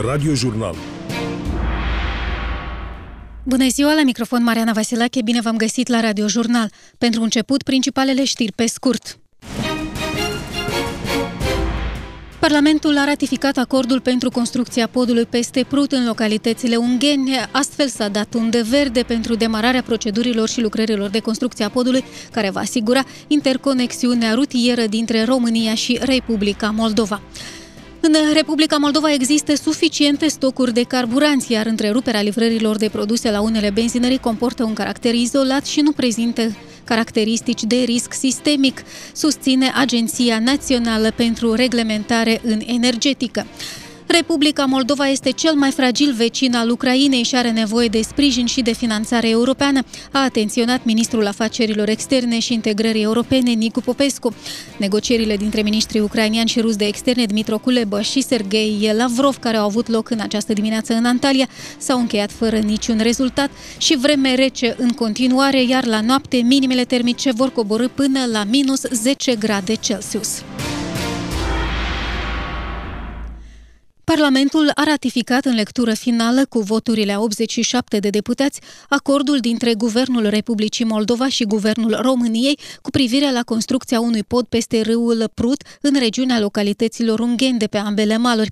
Radio Jurnal. Bună ziua, la microfon Mariana Vasilache, bine v-am găsit la Radio Jurnal. Pentru început, principalele știri pe scurt. Parlamentul a ratificat acordul pentru construcția podului peste Prut în localitățile Ungheni. Astfel s-a dat unde verde pentru demararea procedurilor și lucrărilor de construcție a podului, care va asigura interconexiunea rutieră dintre România și Republica Moldova. În Republica Moldova există suficiente stocuri de carburanți, iar întreruperea livrărilor de produse la unele benzinării comportă un caracter izolat și nu prezintă caracteristici de risc sistemic, susține Agenția Națională pentru Reglementare în Energetică. Republica Moldova este cel mai fragil vecin al Ucrainei și are nevoie de sprijin și de finanțare europeană, a atenționat ministrul afacerilor externe și integrării europene Nicu Popescu. Negocierile dintre ministrii ucrainian și rus de externe Dmitro Kuleba și Sergei Lavrov, care au avut loc în această dimineață în Antalya, s-au încheiat fără niciun rezultat și vreme rece în continuare, iar la noapte minimele termice vor coborâ până la minus 10 grade Celsius. Parlamentul a ratificat în lectură finală cu voturile a 87 de deputați acordul dintre Guvernul Republicii Moldova și Guvernul României cu privire la construcția unui pod peste râul Prut în regiunea localităților Ungheni de pe ambele maluri.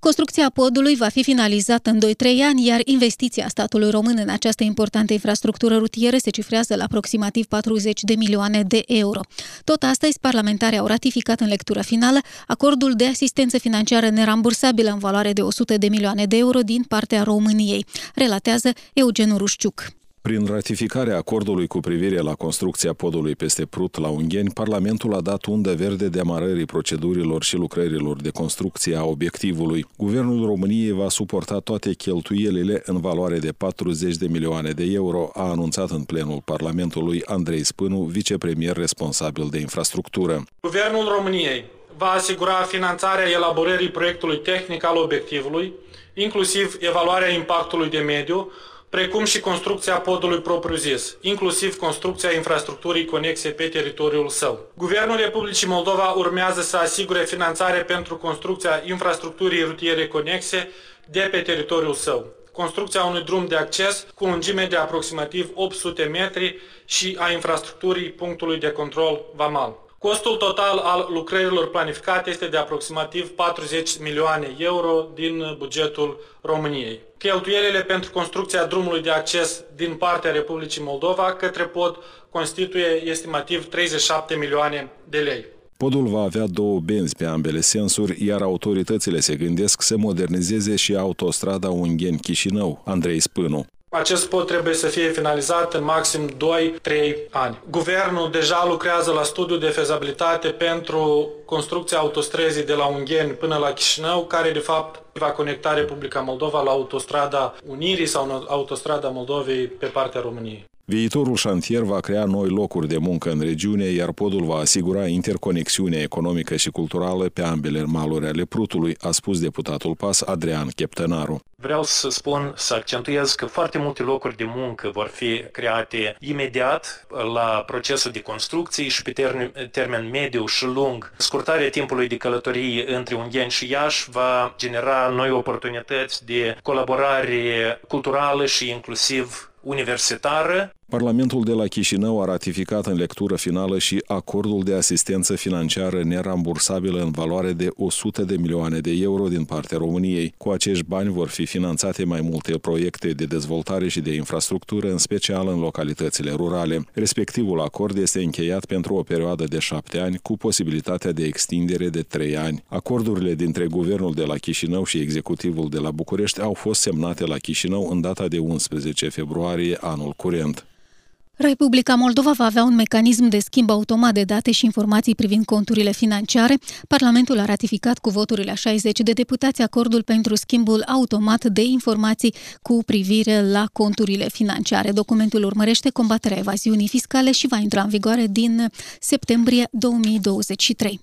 Construcția podului va fi finalizată în 2-3 ani, iar investiția statului român în această importantă infrastructură rutieră se cifrează la aproximativ 40 de milioane de euro. Tot astăzi, parlamentarii au ratificat în lectură finală acordul de asistență financiară nerambursabilă în valoare de 100 de milioane de euro din partea României, relatează Eugen Rușciuc. Prin ratificarea acordului cu privire la construcția podului peste Prut la Ungheni, Parlamentul a dat undă verde demarării procedurilor și lucrărilor de construcție a obiectivului. Guvernul României va suporta toate cheltuielile în valoare de 40 de milioane de euro, a anunțat în plenul Parlamentului Andrei Spânu, vicepremier responsabil de infrastructură. Guvernul României va asigura finanțarea elaborării proiectului tehnic al obiectivului, inclusiv evaluarea impactului de mediu, precum și construcția podului propriu-zis, inclusiv construcția infrastructurii conexe pe teritoriul său. Guvernul Republicii Moldova urmează să asigure finanțare pentru construcția infrastructurii rutiere conexe de pe teritoriul său. Construcția unui drum de acces cu lungime de aproximativ 800 metri și a infrastructurii punctului de control VAMAL. Costul total al lucrărilor planificate este de aproximativ 40 milioane euro din bugetul României. Cheltuielile pentru construcția drumului de acces din partea Republicii Moldova către pod constituie estimativ 37 milioane de lei. Podul va avea două benzi pe ambele sensuri, iar autoritățile se gândesc să modernizeze și autostrada Ungheni-Chișinău, Andrei Spânu. Acest pod trebuie să fie finalizat în maxim 2-3 ani. Guvernul deja lucrează la studiul de fezabilitate pentru construcția autostrăzii de la Ungheni până la Chișinău, care de fapt va conecta Republica Moldova la autostrada Unirii sau autostrada Moldovei pe partea României. Viitorul șantier va crea noi locuri de muncă în regiune, iar podul va asigura interconexiunea economică și culturală pe ambele maluri ale Prutului, a spus deputatul PAS Adrian Cheptănaru. Vreau să spun, să accentuez că foarte multe locuri de muncă vor fi create imediat la procesul de construcție și pe termen mediu și lung. Scurtarea timpului de călătorie între Ungheni și Iași va genera noi oportunități de colaborare culturală și inclusiv universitară Parlamentul de la Chișinău a ratificat în lectură finală și acordul de asistență financiară nerambursabilă în valoare de 100 de milioane de euro din partea României. Cu acești bani vor fi finanțate mai multe proiecte de dezvoltare și de infrastructură, în special în localitățile rurale. Respectivul acord este încheiat pentru o perioadă de șapte ani, cu posibilitatea de extindere de trei ani. Acordurile dintre guvernul de la Chișinău și executivul de la București au fost semnate la Chișinău în data de 11 februarie anul curent. Republica Moldova va avea un mecanism de schimb automat de date și informații privind conturile financiare. Parlamentul a ratificat cu voturile a 60 de deputați acordul pentru schimbul automat de informații cu privire la conturile financiare. Documentul urmărește combaterea evaziunii fiscale și va intra în vigoare din septembrie 2023.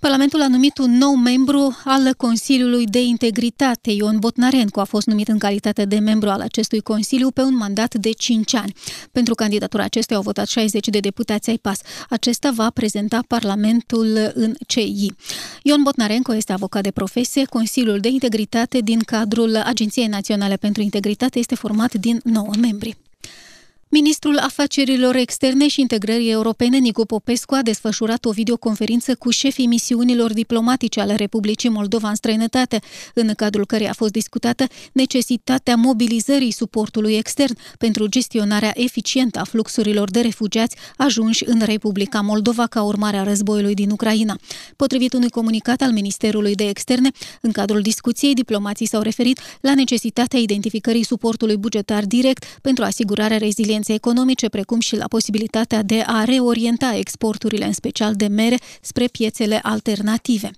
Parlamentul a numit un nou membru al Consiliului de Integritate. Ion Botnarencu a fost numit în calitate de membru al acestui Consiliu pe un mandat de 5 ani. Pentru candidatura acestuia au votat 60 de deputați ai PAS. Acesta va prezenta Parlamentul în CI. Ion Botnarencu este avocat de profesie. Consiliul de Integritate din cadrul Agenției Naționale pentru Integritate este format din 9 membri. Ministrul Afacerilor Externe și Integrării Europene, Nicu Popescu, a desfășurat o videoconferință cu șefii misiunilor diplomatice ale Republicii Moldova în străinătate, în cadrul cărei a fost discutată necesitatea mobilizării suportului extern pentru gestionarea eficientă a fluxurilor de refugiați ajunși în Republica Moldova ca urmare a războiului din Ucraina. Potrivit unui comunicat al Ministerului de Externe, în cadrul discuției, diplomații s-au referit la necesitatea identificării suportului bugetar direct pentru asigurarea rezilienței eficienței economice, precum și la posibilitatea de a reorienta exporturile, în special de mere, spre piețele alternative.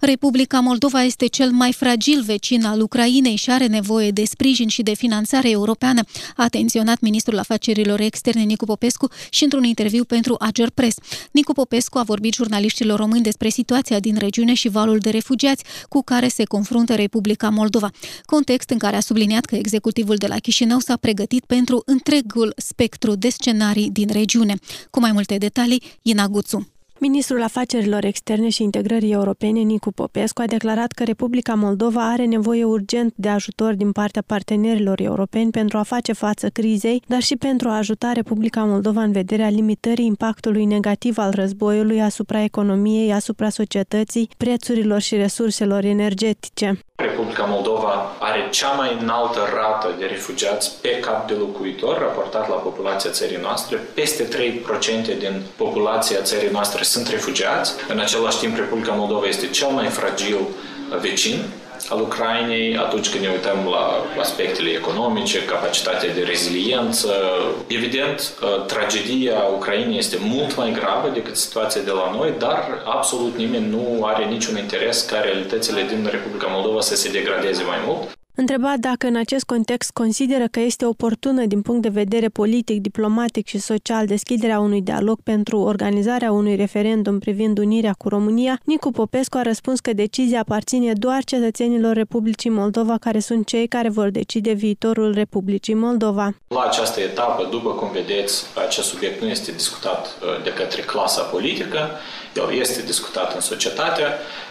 Republica Moldova este cel mai fragil vecin al Ucrainei și are nevoie de sprijin și de finanțare europeană, a atenționat ministrul afacerilor externe Nicu Popescu și într-un interviu pentru Ager Press. Nicu Popescu a vorbit jurnaliștilor români despre situația din regiune și valul de refugiați cu care se confruntă Republica Moldova, context în care a subliniat că executivul de la Chișinău s-a pregătit pentru întregul spectru de scenarii din regiune. Cu mai multe detalii, Ina Guțu. Ministrul Afacerilor Externe și Integrării Europene, Nicu Popescu, a declarat că Republica Moldova are nevoie urgent de ajutor din partea partenerilor europeni pentru a face față crizei, dar și pentru a ajuta Republica Moldova în vederea limitării impactului negativ al războiului asupra economiei, asupra societății, prețurilor și resurselor energetice. Republica Moldova are cea mai înaltă rată de refugiați pe cap de locuitor raportat la populația țării noastre. Peste 3% din populația țării noastre sunt refugiați. În același timp, Republica Moldova este cel mai fragil vecin al Ucrainei atunci când ne uităm la aspectele economice, capacitatea de reziliență. Evident, uh, tragedia Ucrainei este mult mai gravă decât situația de la noi, dar absolut nimeni nu are niciun interes ca realitățile din Republica Moldova să se degradeze mai mult. Întrebat dacă în acest context consideră că este oportună din punct de vedere politic, diplomatic și social deschiderea unui dialog pentru organizarea unui referendum privind unirea cu România, Nicu Popescu a răspuns că decizia aparține doar cetățenilor Republicii Moldova, care sunt cei care vor decide viitorul Republicii Moldova. La această etapă, după cum vedeți, acest subiect nu este discutat uh, de către clasa politică, el este discutat în societate, uh,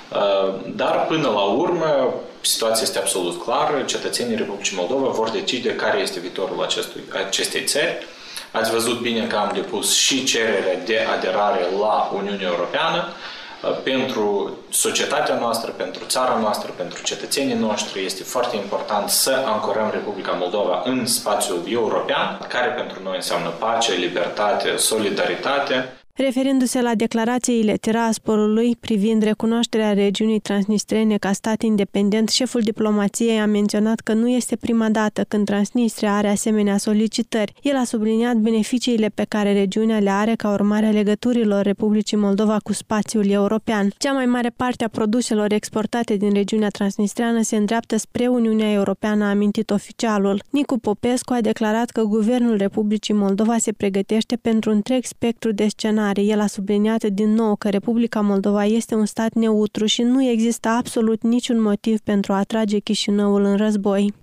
dar până la urmă situația este absolut clară, cetățenii Republicii Moldova vor decide care este viitorul acestui, acestei țări. Ați văzut bine că am depus și cererea de aderare la Uniunea Europeană uh, pentru societatea noastră, pentru țara noastră, pentru cetățenii noștri. Este foarte important să ancorăm Republica Moldova în spațiul european, care pentru noi înseamnă pace, libertate, solidaritate referindu-se la declarațiile Tiraspolului privind recunoașterea regiunii transnistrene ca stat independent, șeful diplomației a menționat că nu este prima dată când Transnistria are asemenea solicitări. El a subliniat beneficiile pe care regiunea le are ca urmare a legăturilor Republicii Moldova cu spațiul european. Cea mai mare parte a produselor exportate din regiunea transnistreană se îndreaptă spre Uniunea Europeană, a amintit oficialul. Nicu Popescu a declarat că guvernul Republicii Moldova se pregătește pentru întreg spectru de scenarii mare. El a subliniat din nou că Republica Moldova este un stat neutru și nu există absolut niciun motiv pentru a atrage Chișinăul în război.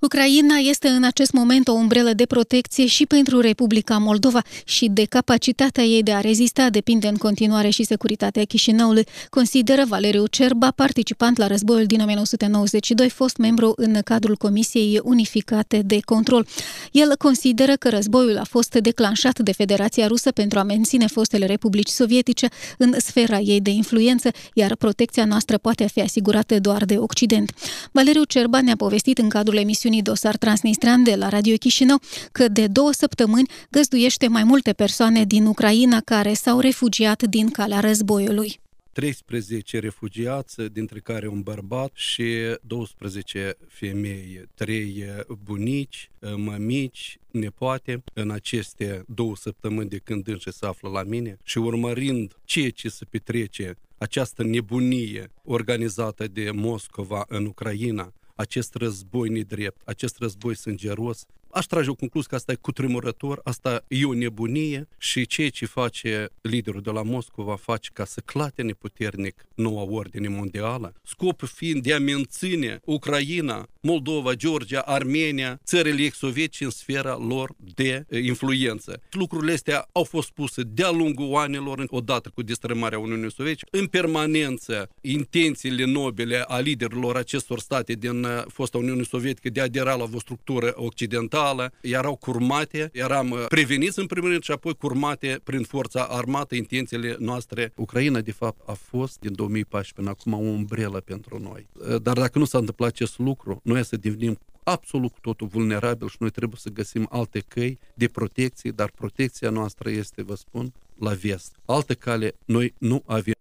Ucraina este în acest moment o umbrelă de protecție și pentru Republica Moldova și de capacitatea ei de a rezista depinde în continuare și securitatea Chișinăului, consideră Valeriu Cerba, participant la războiul din 1992, fost membru în cadrul Comisiei Unificate de Control. El consideră că războiul a fost declanșat de Federația Rusă pentru a menține fostele republici sovietice în sfera ei de influență, iar protecția noastră poate fi asigurată doar de Occident. Valeriu Cerba ne-a povestit în cadrul emisiunii emisiunii Dosar Transnistran de la Radio Chișinău că de două săptămâni găzduiește mai multe persoane din Ucraina care s-au refugiat din calea războiului. 13 refugiați, dintre care un bărbat și 12 femei, 3 bunici, mămici, nepoate, în aceste două săptămâni de când înși se află la mine și urmărind ceea ce se petrece, această nebunie organizată de Moscova în Ucraina, acest război nedrept, acest război sângeros, Aș trage o concluzie că asta e cutremurător, asta e o nebunie și ceea ce face liderul de la Moscova face ca să clatene puternic noua ordine mondială, scopul fiind de a menține Ucraina, Moldova, Georgia, Armenia, țările ex-sovietice în sfera lor de influență. Lucrurile astea au fost puse de-a lungul anilor, odată cu destrămarea Uniunii Sovietice, în permanență intențiile nobile a liderilor acestor state din fosta Uniune Sovietică de a adera la o structură occidentală, erau curmate, eram preveniți în primul rând și apoi curmate prin forța armată intențiile noastre. Ucraina, de fapt, a fost din 2014 până acum o umbrelă pentru noi. Dar dacă nu s-a întâmplat acest lucru, noi să devenim absolut totul vulnerabil și noi trebuie să găsim alte căi de protecție, dar protecția noastră este, vă spun, la vest. Alte cale noi nu avem.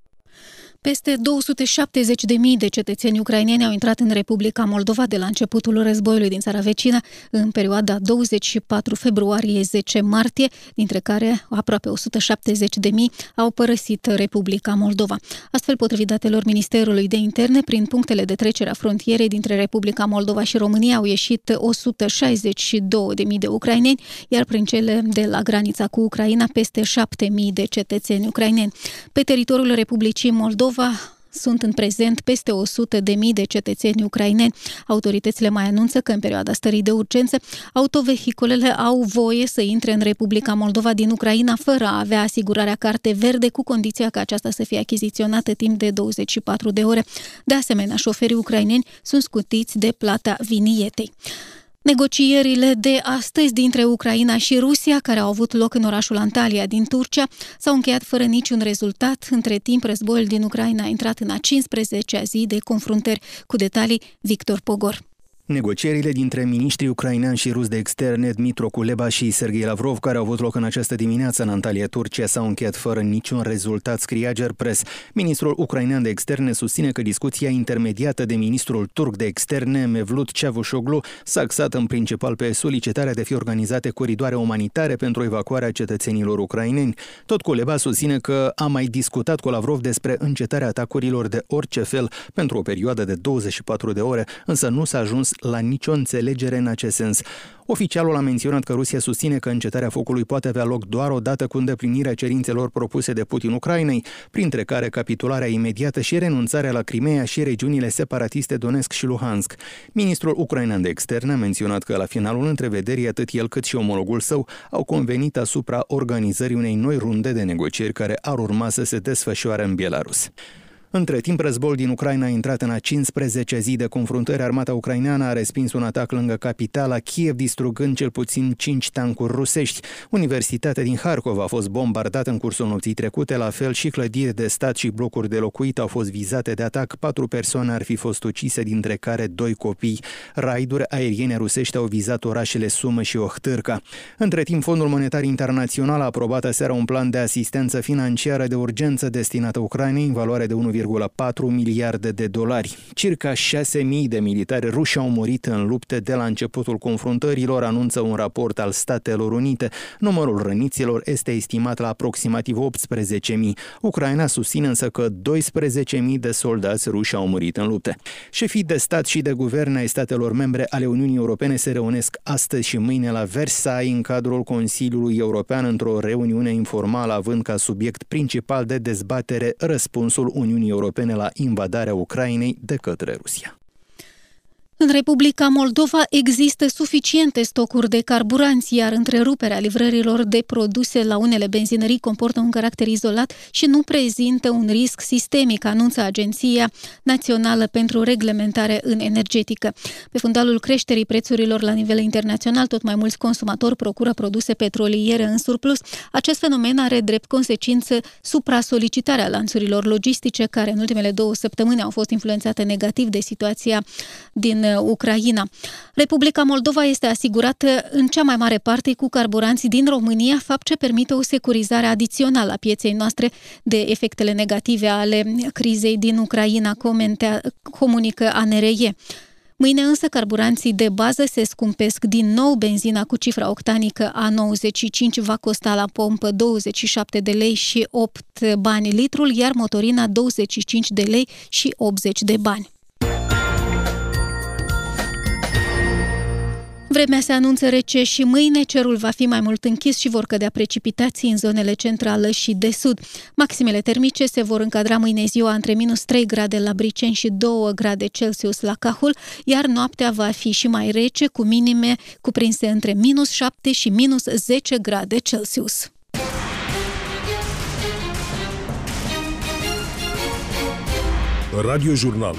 Peste 270.000 de cetățeni ucraineni au intrat în Republica Moldova de la începutul războiului din țara vecină în perioada 24 februarie-10 martie, dintre care aproape 170.000 au părăsit Republica Moldova. Astfel, potrivit datelor Ministerului de Interne, prin punctele de trecere a frontierei dintre Republica Moldova și România au ieșit 162.000 de ucraineni, iar prin cele de la granița cu Ucraina peste 7.000 de cetățeni ucraineni. Pe teritoriul Republicii Moldova Moldova sunt în prezent peste 100 de mii de cetățeni ucraineni. Autoritățile mai anunță că în perioada stării de urgență, autovehiculele au voie să intre în Republica Moldova din Ucraina fără a avea asigurarea carte verde, cu condiția ca aceasta să fie achiziționată timp de 24 de ore. De asemenea, șoferii ucraineni sunt scutiți de plata vinietei. Negocierile de astăzi dintre Ucraina și Rusia, care au avut loc în orașul Antalya din Turcia, s-au încheiat fără niciun rezultat. Între timp, războiul din Ucraina a intrat în a 15-a zi de confruntări. Cu detalii, Victor Pogor. Negocierile dintre miniștrii ucraineani și rus de externe Dmitro Kuleba și Sergei Lavrov, care au avut loc în această dimineață în Antalya, Turcia, s-au încheiat fără niciun rezultat, scria Gerpres. Ministrul ucrainean de externe susține că discuția intermediată de ministrul turc de externe, Mevlut Cavusoglu, s-a axat în principal pe solicitarea de fi organizate coridoare umanitare pentru evacuarea cetățenilor ucraineni. Tot Kuleba susține că a mai discutat cu Lavrov despre încetarea atacurilor de orice fel pentru o perioadă de 24 de ore, însă nu s-a ajuns la nicio înțelegere în acest sens. Oficialul a menționat că Rusia susține că încetarea focului poate avea loc doar odată cu îndeplinirea cerințelor propuse de Putin Ucrainei, printre care capitularea imediată și renunțarea la Crimea și regiunile separatiste Donetsk și Luhansk. Ministrul ucrainean de externe a menționat că la finalul întrevederii atât el cât și omologul său au convenit asupra organizării unei noi runde de negocieri care ar urma să se desfășoare în Belarus. Între timp, războiul din Ucraina a intrat în a 15 zi de confruntări. Armata ucraineană a respins un atac lângă capitala Kiev, distrugând cel puțin 5 tancuri rusești. Universitatea din Harkov a fost bombardată în cursul nopții trecute, la fel și clădiri de stat și blocuri de locuit au fost vizate de atac. Patru persoane ar fi fost ucise, dintre care doi copii. Raiduri aeriene rusești au vizat orașele Sumă și Ohtârca. Între timp, Fondul Monetar Internațional a aprobat aseară un plan de asistență financiară de urgență destinată Ucrainei în valoare de 1, 1,4 miliarde de dolari. Circa 6.000 de militari ruși au murit în lupte de la începutul confruntărilor, anunță un raport al Statelor Unite. Numărul răniților este estimat la aproximativ 18.000. Ucraina susține însă că 12.000 de soldați ruși au murit în lupte. Șefii de stat și de guverne ai statelor membre ale Uniunii Europene se reunesc astăzi și mâine la Versailles în cadrul Consiliului European într-o reuniune informală având ca subiect principal de dezbatere răspunsul Uniunii Uniunii Europene la invadarea Ucrainei de către Rusia. În Republica Moldova există suficiente stocuri de carburanți, iar întreruperea livrărilor de produse la unele benzinării comportă un caracter izolat și nu prezintă un risc sistemic, anunță Agenția Națională pentru Reglementare în Energetică. Pe fundalul creșterii prețurilor la nivel internațional, tot mai mulți consumatori procură produse petroliere în surplus. Acest fenomen are drept consecință supra-solicitarea lanțurilor logistice, care în ultimele două săptămâni au fost influențate negativ de situația din Ucraina. Republica Moldova este asigurată în cea mai mare parte cu carburanți din România, fapt ce permite o securizare adițională a pieței noastre de efectele negative ale crizei din Ucraina, comentea, comunică ANRE. Mâine însă carburanții de bază se scumpesc din nou. Benzina cu cifra octanică A95 va costa la pompă 27 de lei și 8 bani litrul, iar motorina 25 de lei și 80 de bani. Vremea se anunță rece și mâine cerul va fi mai mult închis și vor cădea precipitații în zonele centrală și de sud. Maximele termice se vor încadra mâine ziua între minus 3 grade la Briceni și 2 grade Celsius la Cahul, iar noaptea va fi și mai rece, cu minime cuprinse între minus 7 și minus 10 grade Celsius. Radio Jurnal